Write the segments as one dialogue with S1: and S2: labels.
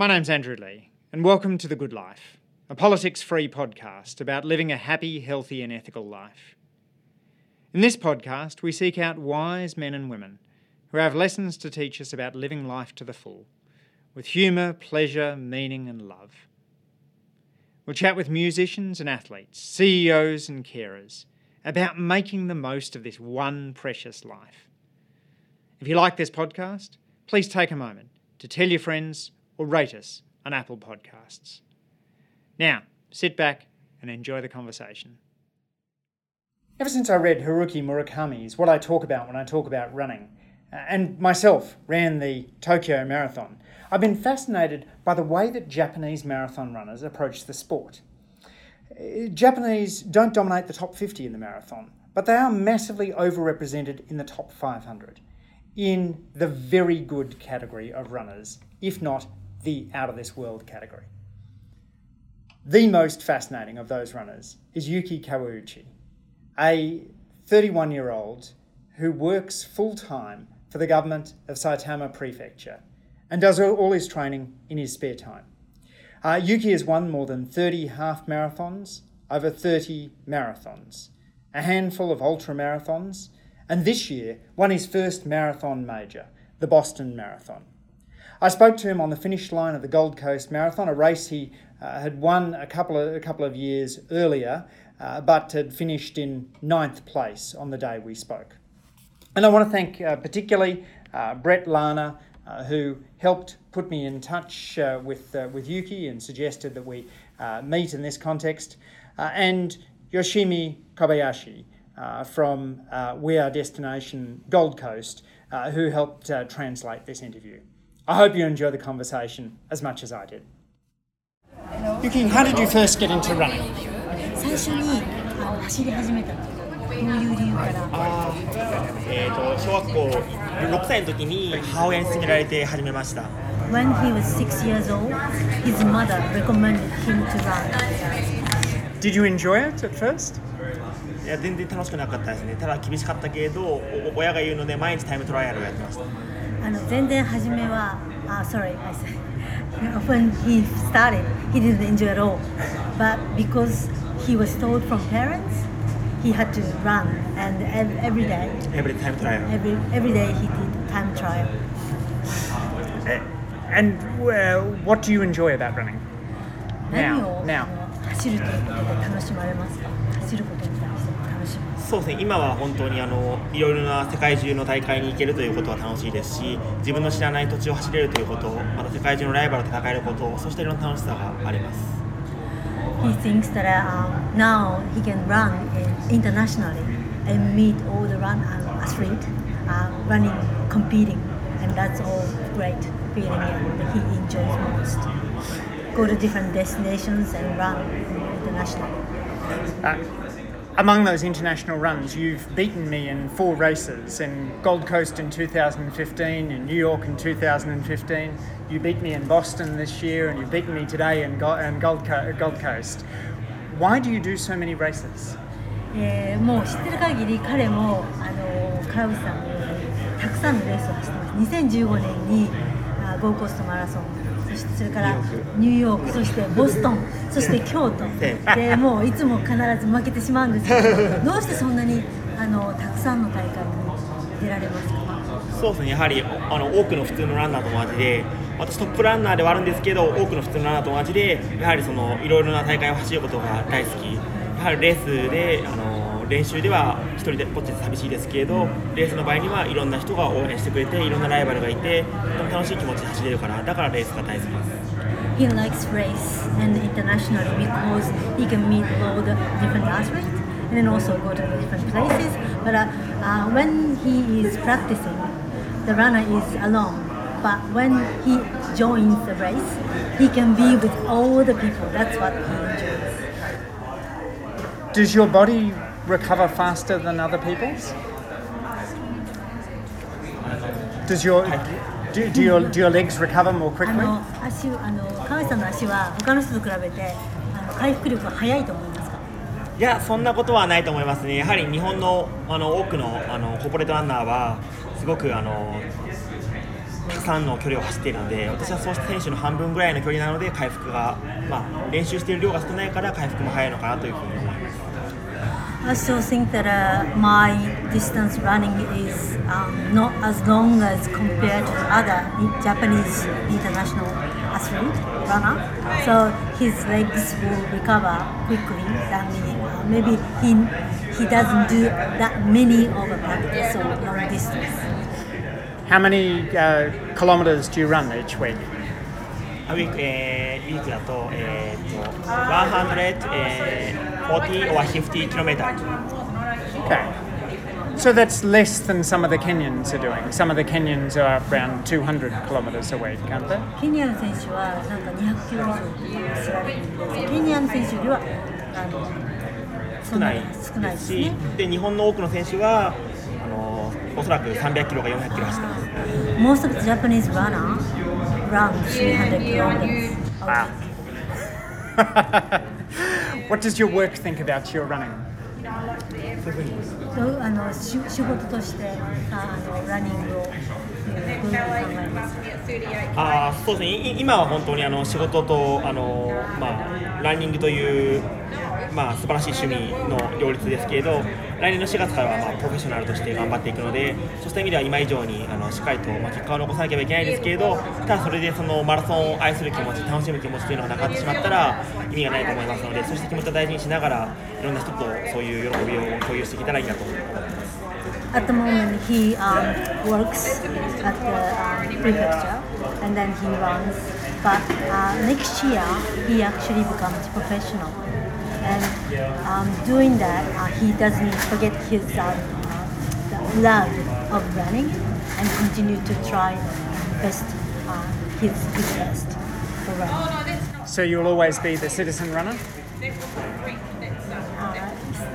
S1: My name's Andrew Lee, and welcome to The Good Life, a politics free podcast about living a happy, healthy, and ethical life. In this podcast, we seek out wise men and women who have lessons to teach us about living life to the full, with humour, pleasure, meaning, and love. We'll chat with musicians and athletes, CEOs and carers about making the most of this one precious life. If you like this podcast, please take a moment to tell your friends or rate us on Apple Podcasts. Now, sit back and enjoy the conversation. Ever since I read Haruki Murakami's What I Talk About When I Talk About Running, uh, and myself ran the Tokyo Marathon, I've been fascinated by the way that Japanese marathon runners approach the sport. Uh, Japanese don't dominate the top 50 in the marathon, but they are massively overrepresented in the top 500, in the very good category of runners, if not the out of this world category. The most fascinating of those runners is Yuki Kawauchi, a 31 year old who works full time for the government of Saitama Prefecture and does all his training in his spare time. Uh, Yuki has won more than 30 half marathons, over 30 marathons, a handful of ultra marathons, and this year won his first marathon major, the Boston Marathon. I spoke to him on the finish line of the Gold Coast Marathon, a race he uh, had won a couple of, a couple of years earlier, uh, but had finished in ninth place on the day we spoke. And I want to thank uh, particularly uh, Brett Lana, uh, who helped put me in touch uh, with, with Yuki and suggested that we meet in this context, and Yoshimi Kobayashi from We Are Destination Gold Coast, who helped translate this interview. I hope you enjoy the conversation as much as I did. Yuki, how did you first get into running?
S2: 最初にあの走り始めたのどういう理由から
S3: あーえー、と小学校6歳の時に母親に勧められて始めました
S2: When he was six years old, his mother recommended him to run.
S1: Did you enjoy it at first?
S3: いや全然楽しくなかったですねただ厳しかったけれどお親が言うので毎日タイムトライアルをやってました
S2: あの全然初めは、あ、sorry, I said when he started, he didn't enjoy at all. But because he was told from parents, he had to run, and every day,
S3: every time trial,
S2: every every day he did time trial.
S1: And uh, what do you enjoy about running?
S2: 何
S1: Now,
S2: を
S1: now.
S2: 走るということで楽しまれますか
S3: そうですね今は本当にあのいろいろな世界中の大会に行けるということは楽しいですし自分の知らない土地を走れるということまた世界中のライバルと戦えることそしていろんな楽しさがあります
S2: He thinks that uh, now he can run internationally and meet all the run uh, athletes uh, running, competing, and that's all great feeling and he enjoys most. Go to different destinations and run internationally.
S1: Uh, among those international runs, you've beaten me in four races in Gold Coast in 2015, in New York in 2015. You beat me in Boston this year, and you've beaten me today in, Go- in Gold, Co- Gold Coast. Why do you do so many races?
S2: えーもう知ってる限り彼もあの川口さんのようにたくさんのレースを走ってます2015年にあゴーコーストマラソン それからニューヨークそしてボストンそして京都。でもういつも必ず負けてしまうんですけど どうしてそんなにあのたくさんの大会に出られますか？
S3: そうですね。やはりあの多くの普通のランナーと同じで私トップランナーではあるんですけど多くの普通のランナーと同じでやはりそのいろいろな大会を走ることが大好き。やはりレースであの練習では一人でぽっちで寂しいですけれどレースの場合にはいろんな人が応援してくれていろんなライバルがいてとても楽しい気持ちで走れるからだからレースが大好きです
S2: He likes race and internationally because he can meet all the different athletes and then also go to different places. But uh, uh, when he is practicing, the runner is alone. But when he joins the race, he can be with all the people. That's what he enjoys.
S1: Does your body recover faster than other people's? Does your do, do your do your legs recover more
S2: あ
S1: quickly?
S2: の足あの川内さんの足は他の人と比べてあの回復力が早いと思いますか？
S3: いやそんなことはないと思いますねやはり日本のあの多くのあのコーポレートランナーはすごくあの加算の距離を走っているので私はそうした選手の半分ぐらいの距離なので回復が、まあ、練習している量が少ないから回復も早いのかなというふうに。
S2: I still think that uh, my distance running is um, not as long as compared to other Japanese international athlete runner. So his legs will recover quickly than me. Uh, maybe he he doesn't do that many of a practice or long distance.
S1: How many uh, kilometers do you run each week?
S3: A week, uh, 100, uh, 40 or 50 kilometers.
S1: Okay. So that's less than some of the Kenyans are doing. Some of the Kenyans are around 200 kilometers away, can't they?
S2: Kenyan 选手はなんか二百キロ以上走る。Kenyan 选手には
S3: 少ない
S2: 少ない
S3: し。で日本の多くの選手はあのおそらく三百キロか四百キロ。
S2: Most of the Japanese runner run 300 kilometers.
S1: Wow. what does your work think about your running?
S3: そういうふうに
S2: そうあのし仕事としてああのランニングを、
S3: あーそうですねい今は本当にあの仕事とあの、まあ、ランニングという、まあ、素晴らしい趣味の両立ですけれど来年の4月からは、まあ、プロフェッショナルとして頑張っていくのでそうした意味では今以上にあのしっかりと、まあ、結果を残さなければいけないですけれどただそれでそのマラソンを愛する気持ち楽しむ気持ちというのがなくなってしまったら意味がないと思いますのでそうした気持ちを大事にしながらいろんな人とそういう喜びを共有していけたらいいなと思ってます。
S2: At the moment, he um, works at the um, prefecture and then he runs. But uh, next year, he actually becomes professional. And um, doing that, uh, he doesn't forget his um, uh, the love of running and continue to try best uh, his, his best for running.
S1: So you'll always be the citizen runner?
S2: あ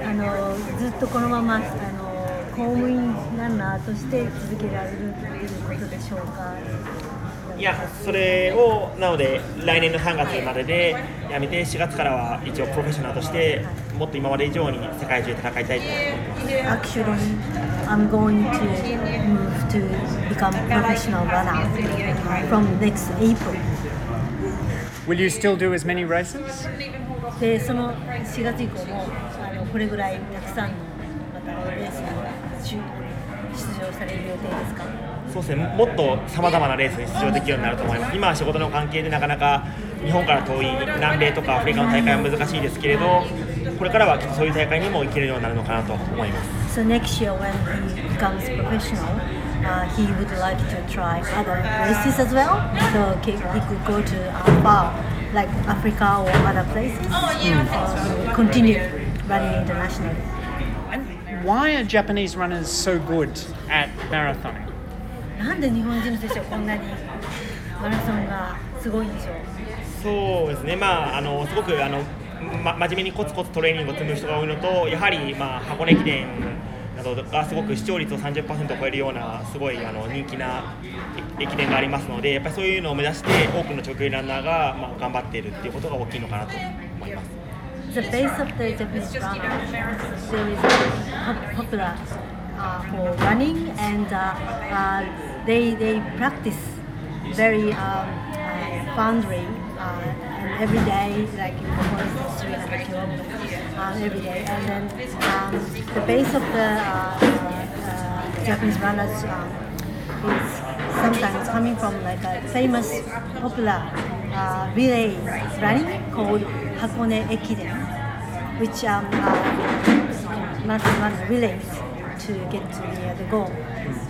S2: あのずっとこのままあの公務員ランナーとして続けられるということでしょうか。
S3: いや、それをなので来年の3月まででやめて4月からは一応プロフェッショナルとしてもっと今まで以上に世界中で戦いたいと思います
S2: Actually, I'm going to move to become professional runner uh, from next April.
S1: Will you still do as many races?
S2: で、その4月以降もあのこれぐらいたくさんのまたレースに出場される予定ですか？
S3: そうですねもっとさまざまなレースに出場できるようになると思います今は仕事の関係でなかなか日本から遠い南米とかアフリカの大会は難しいですけれどこれからはきっとそういう大会にも行けるようになるのかなと思います
S2: So next year, when he becomes professional, uh, he would like to try other races as well. So he, could go to uh, far, like Africa or other places. Uh, will continue running internationally.
S1: And why are Japanese runners so good at marathoning?
S2: なんで日本人の選手はこんなにマラソンがすごいんでしょう？
S3: そうですね、まあ、あのすごくあの、ま、真面目にコツコツトレーニングを積む人が多いのと、やはり、まあ、箱根駅伝などがすごく視聴率を30%を超えるような、すごいあの人気な駅伝がありますので、やっぱりそういうのを目指して、多くの長距離ランナーが、まあ、頑張っているっていうことが大きいのかなと思います。
S2: The base of the Japanese runner there is pop- popular uh, for running and uh, uh, they they practice very um, uh, boundary uh, and every day like in instance 300 kilometers um, every day. And then um, the base of the uh, uh, Japanese runners um, is sometimes coming from like a famous popular uh, relay running called Hakone Ekiden, which um, uh, must run relays to get to the, uh, the goal.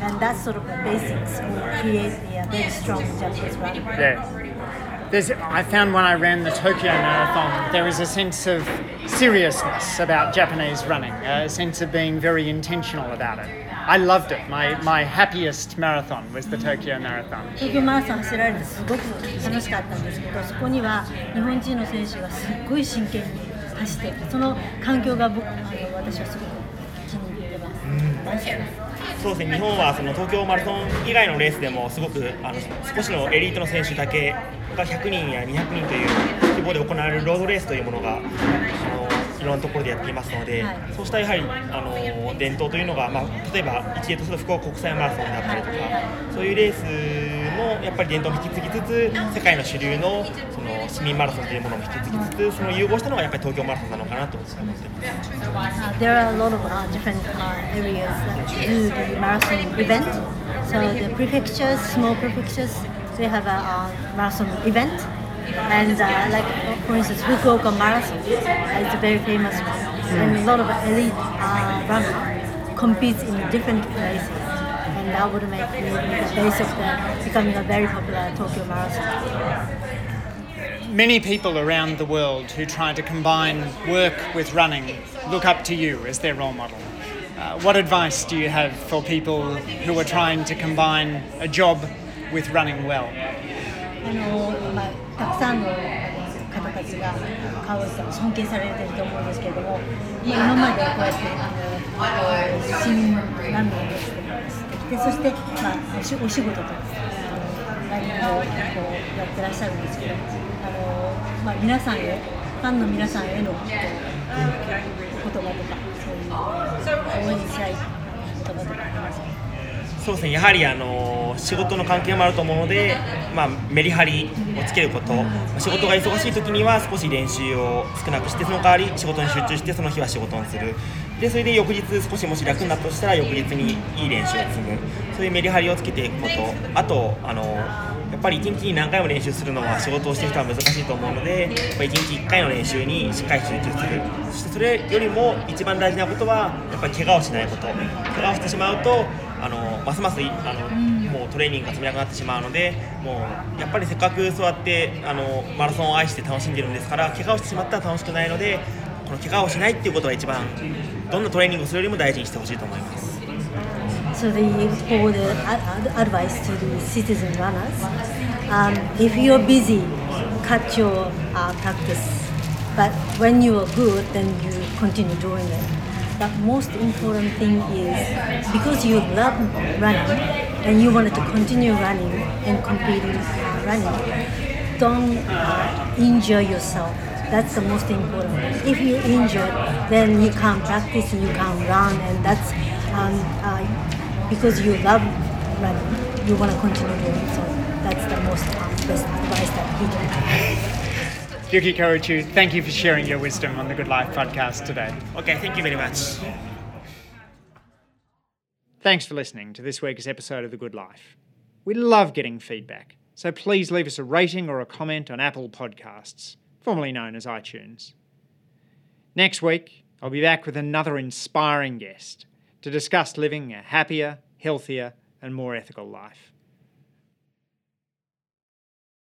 S2: And that sort of the basics will create the uh, very strong Japanese running.
S1: Yeah. There's, I found when I ran the Tokyo Marathon, there is a sense of seriousness about Japanese running, a sense of being very intentional about it. I loved it. My, my happiest marathon was the Tokyo Marathon.
S2: 東京マラソン走られてすごく楽しかったんですけどそこには日本人の選手がすっごい真剣に走っていてその環境が僕あの私はすごく
S3: そうですね日本はその東京マラソン以外のレースでもすごくあの少しのエリートの選手だけが100人や200人という規模で行われるロードレースというものがあのいろんなところでやっていますので、
S2: はい。
S3: そうしたやはりあの伝統というのが、まあ、例えば一例とすると福岡国際マラソンだったりとかそういうレースのやっぱり伝統を引き継ぎつつ世界の主流のその市民マラソンというものも引き継ぎつつその融合したのがやっぱり東京マラソンなのかなと思ってます。
S2: Uh, there are a lot of uh, different uh, areas that do the marathon event. So the prefectures, small prefectures, they have a uh, marathon event. And uh, like for instance, Fukuoka Marathon, is a very famous one, and a lot of elite uh, runners compete in different places, and that would make the base of the becoming a very popular Tokyo Marathon.
S1: Many people around the world who try to combine work with running look up to you as their role model. Uh, what advice do you have for people who are trying to combine a job with running well?
S2: あのまあ、たくさんの方たちが川内さんを尊敬されてると思うんですけれども、まあ、今までこうやってあの市民ランナーをして でそして、まあ、お仕事とライブをこうやってらっしゃるんですけどあの、まあ、皆さんへファンの皆さんへのこう言葉とかそういう応援したい言葉とか。
S3: そうですね。やはりあの仕事の関係もあると思うので、まあ、メリハリをつけること仕事が忙しい時には少し練習を少なくしてその代わり仕事に集中してその日は仕事にする。でそれで翌日少しもし楽になったとしたら翌日にいい練習を積む。そういうメリハリをつけていくこと。あとあのやっぱり1日に何回も練習するのは仕事をしてる人は難しいと思うのでやっぱ1日1回の練習にしっかり集中する。そしてそれよりも一番大事なことはやっぱり怪我をしないこと。怪我をしてしまうとあのますますあの、もうトレーニングが積めなくなってしまうのでもうやっぱりせっかくそうやってあのマラソンを愛して楽しんでるんですから怪我をしてしまったら楽しくないのでこの怪我をしないっていうことが一番どんなトレーニングをするよりも大事にしてほしいと思います。
S2: So the for the advice to the citizen runners, um, if you're busy, cut your uh, practice. But when you are good, then you continue doing it. The most important thing is because you love running and you wanted to continue running and competing running, don't injure yourself. That's the most important. If you injure, then you can't practice, and you can't run, and that's um, uh, because you love running. You want to continue doing. So that's the most uh, best advice that he can.
S1: Yuki Korichu, thank you for sharing your wisdom on the Good Life podcast today.
S3: Okay, thank you very much.
S1: Thanks for listening to this week's episode of The Good Life. We love getting feedback, so please leave us a rating or a comment on Apple Podcasts, formerly known as iTunes. Next week, I'll be back with another inspiring guest to discuss living a happier, healthier, and more ethical life.